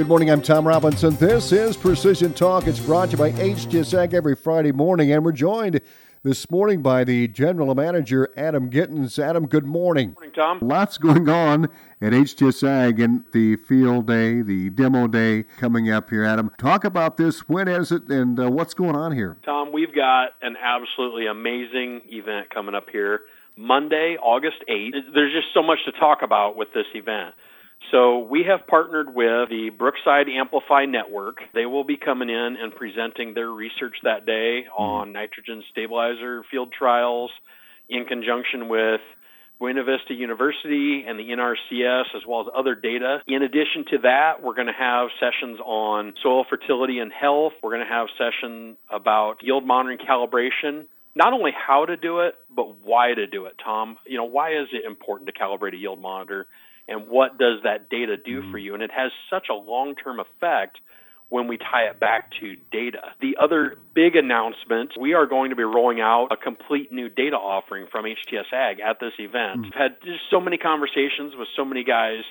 Good morning, I'm Tom Robinson. This is Precision Talk. It's brought to you by HTS Ag every Friday morning, and we're joined this morning by the General Manager, Adam Gittens. Adam, good morning. Morning, Tom. Lots going on at HTS Ag and the field day, the demo day coming up here, Adam. Talk about this. When is it and uh, what's going on here? Tom, we've got an absolutely amazing event coming up here Monday, August 8th. There's just so much to talk about with this event. So we have partnered with the Brookside Amplify Network. They will be coming in and presenting their research that day mm-hmm. on nitrogen stabilizer field trials in conjunction with Buena Vista University and the NRCS, as well as other data. In addition to that, we're going to have sessions on soil fertility and health. We're going to have session about yield monitoring calibration. Not only how to do it, but why to do it, Tom. You know, why is it important to calibrate a yield monitor? And what does that data do for mm-hmm. you? And it has such a long term effect when we tie it back to data. The other big announcement, we are going to be rolling out a complete new data offering from HTS Ag at this event. Mm. I've had just so many conversations with so many guys.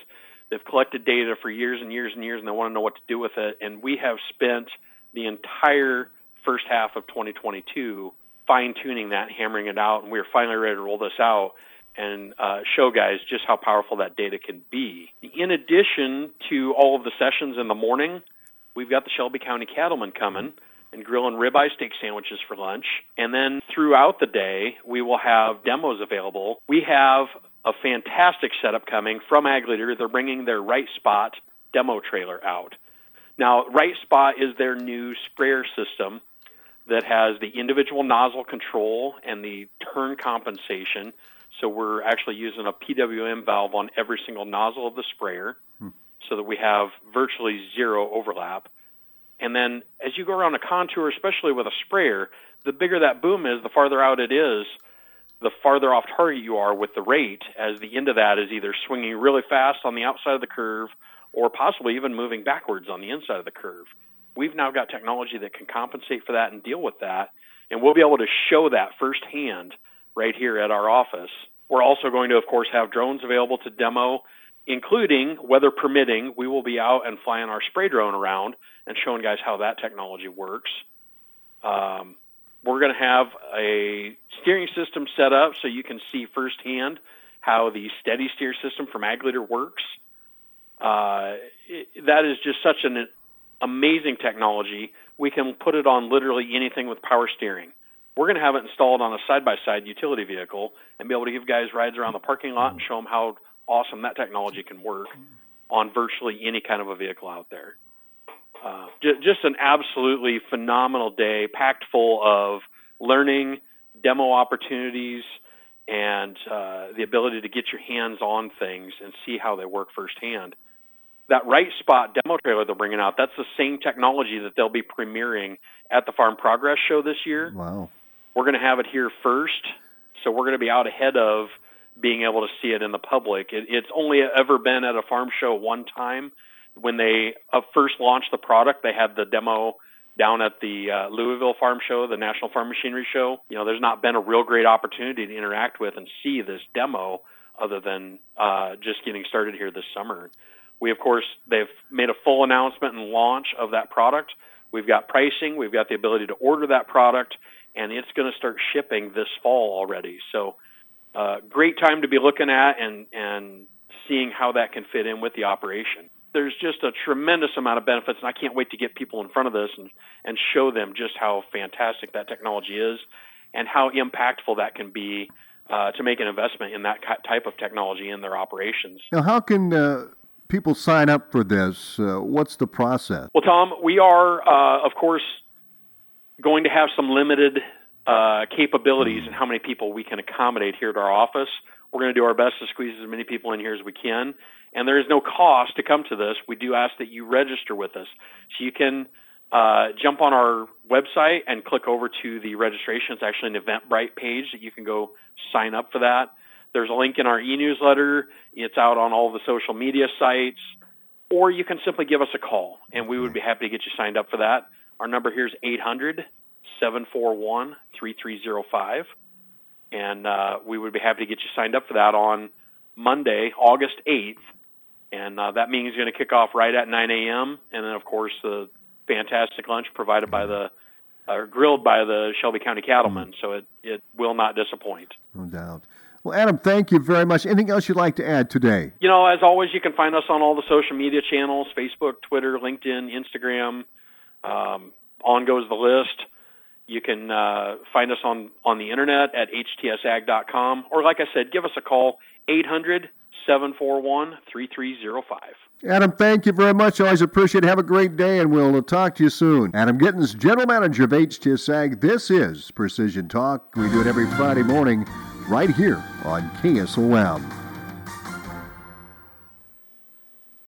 They've collected data for years and years and years and they want to know what to do with it. And we have spent the entire first half of 2022 fine tuning that, hammering it out, and we're finally ready to roll this out and uh, show guys just how powerful that data can be. In addition to all of the sessions in the morning, we've got the Shelby County Cattlemen coming and grilling ribeye steak sandwiches for lunch. And then throughout the day, we will have demos available. We have a fantastic setup coming from Ag Leader. They're bringing their Right Spot demo trailer out. Now, Right Spot is their new sprayer system that has the individual nozzle control and the turn compensation so we're actually using a PWM valve on every single nozzle of the sprayer hmm. so that we have virtually zero overlap. And then as you go around a contour, especially with a sprayer, the bigger that boom is, the farther out it is, the farther off target you are with the rate, as the end of that is either swinging really fast on the outside of the curve or possibly even moving backwards on the inside of the curve. We've now got technology that can compensate for that and deal with that, and we'll be able to show that firsthand right here at our office. We're also going to, of course, have drones available to demo, including, weather permitting, we will be out and flying our spray drone around and showing guys how that technology works. Um, we're going to have a steering system set up so you can see firsthand how the SteadySteer system from AgLeader works. Uh, it, that is just such an amazing technology. We can put it on literally anything with power steering. We're going to have it installed on a side-by-side utility vehicle and be able to give guys rides around the parking lot and show them how awesome that technology can work on virtually any kind of a vehicle out there. Uh, just an absolutely phenomenal day, packed full of learning, demo opportunities, and uh, the ability to get your hands on things and see how they work firsthand. That right spot demo trailer they're bringing out, that's the same technology that they'll be premiering at the Farm Progress Show this year. Wow. We're going to have it here first, so we're going to be out ahead of being able to see it in the public. It, it's only ever been at a farm show one time. When they uh, first launched the product, they had the demo down at the uh, Louisville Farm Show, the National Farm Machinery Show. You know, there's not been a real great opportunity to interact with and see this demo other than uh, just getting started here this summer. We, of course, they've made a full announcement and launch of that product. We've got pricing. We've got the ability to order that product and it's going to start shipping this fall already. So, uh, great time to be looking at and and seeing how that can fit in with the operation. There's just a tremendous amount of benefits, and I can't wait to get people in front of this and and show them just how fantastic that technology is, and how impactful that can be uh, to make an investment in that type of technology in their operations. Now, how can uh, people sign up for this? Uh, what's the process? Well, Tom, we are, uh, of course, going to have some limited uh, capabilities and how many people we can accommodate here at our office. We're going to do our best to squeeze as many people in here as we can. And there is no cost to come to this. We do ask that you register with us. So you can uh, jump on our website and click over to the registration. It's actually an Eventbrite page that you can go sign up for that. There's a link in our e-newsletter. It's out on all the social media sites. Or you can simply give us a call, and we would be happy to get you signed up for that. Our number here is 800 741 3305. And uh, we would be happy to get you signed up for that on Monday, August 8th And uh, that meeting is going to kick off right at 9 a.m. And then, of course, the fantastic lunch provided by the or grilled by the Shelby County Cattlemen. So it, it will not disappoint. No doubt. Well, Adam, thank you very much. Anything else you'd like to add today? You know, as always, you can find us on all the social media channels Facebook, Twitter, LinkedIn, Instagram. Um, on goes the list. You can uh, find us on, on the internet at htsag.com. Or, like I said, give us a call, 800 741 3305. Adam, thank you very much. Always appreciate it. Have a great day, and we'll talk to you soon. Adam Gittins, General Manager of HTSAG. This is Precision Talk. We do it every Friday morning right here on KSOM.